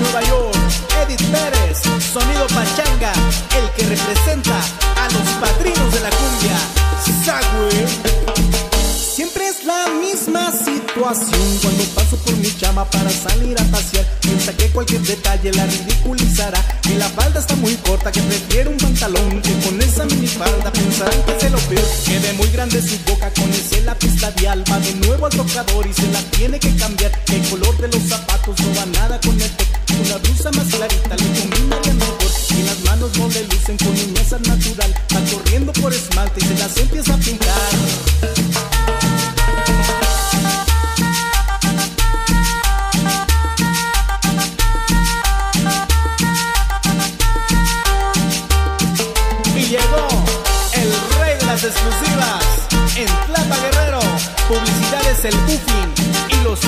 Nueva York, Edith Pérez, Sonido Pachanga, el que representa a los padrinos de la cumbia, Sagüe. Siempre es la misma situación cuando paso por mi chama para salir a pasear. Piensa que cualquier detalle la ridiculizará. Que la falda está muy corta, que prefiere un pantalón. Que con esa mini minifalda pensarán que se lo veo. Que de muy grande su boca con ese lápiz labial. Va de nuevo al tocador y se la tiene que cambiar. El color de los zapatos Blusa más clarita le combinaría mejor. Y las manos no le lucen con limpieza natural. Va corriendo por esmalte y se las empieza a pintar. Y llegó el rey de las exclusivas en Plata Guerrero. Publicidades el Buffin y los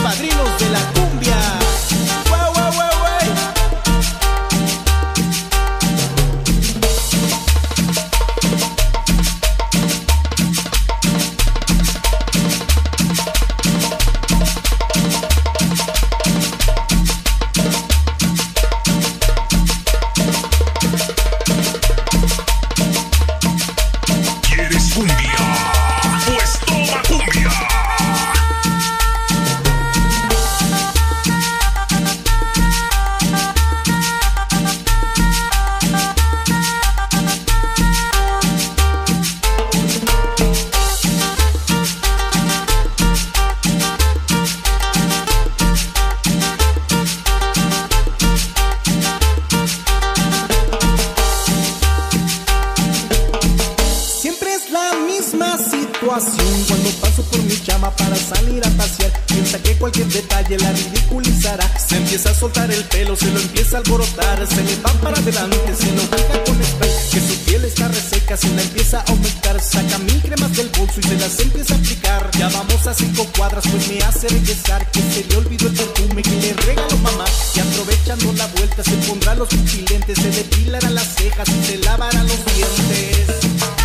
cuando paso por mi chama para salir a pasear. Piensa que cualquier detalle la ridiculizará. Se empieza a soltar el pelo, se lo empieza a alborotar. Se le va para adelante, se lo fija con spray. Que su piel está reseca, se la empieza a aumentar. Saca mil cremas del bolso y se las empieza a aplicar. Ya vamos a cinco cuadras, pues me hace regresar. Que se le olvidó el perfume que le regaló mamá. Y aprovechando la vuelta, se pondrá los pupilentes, se depilará las cejas y se lavará los dientes.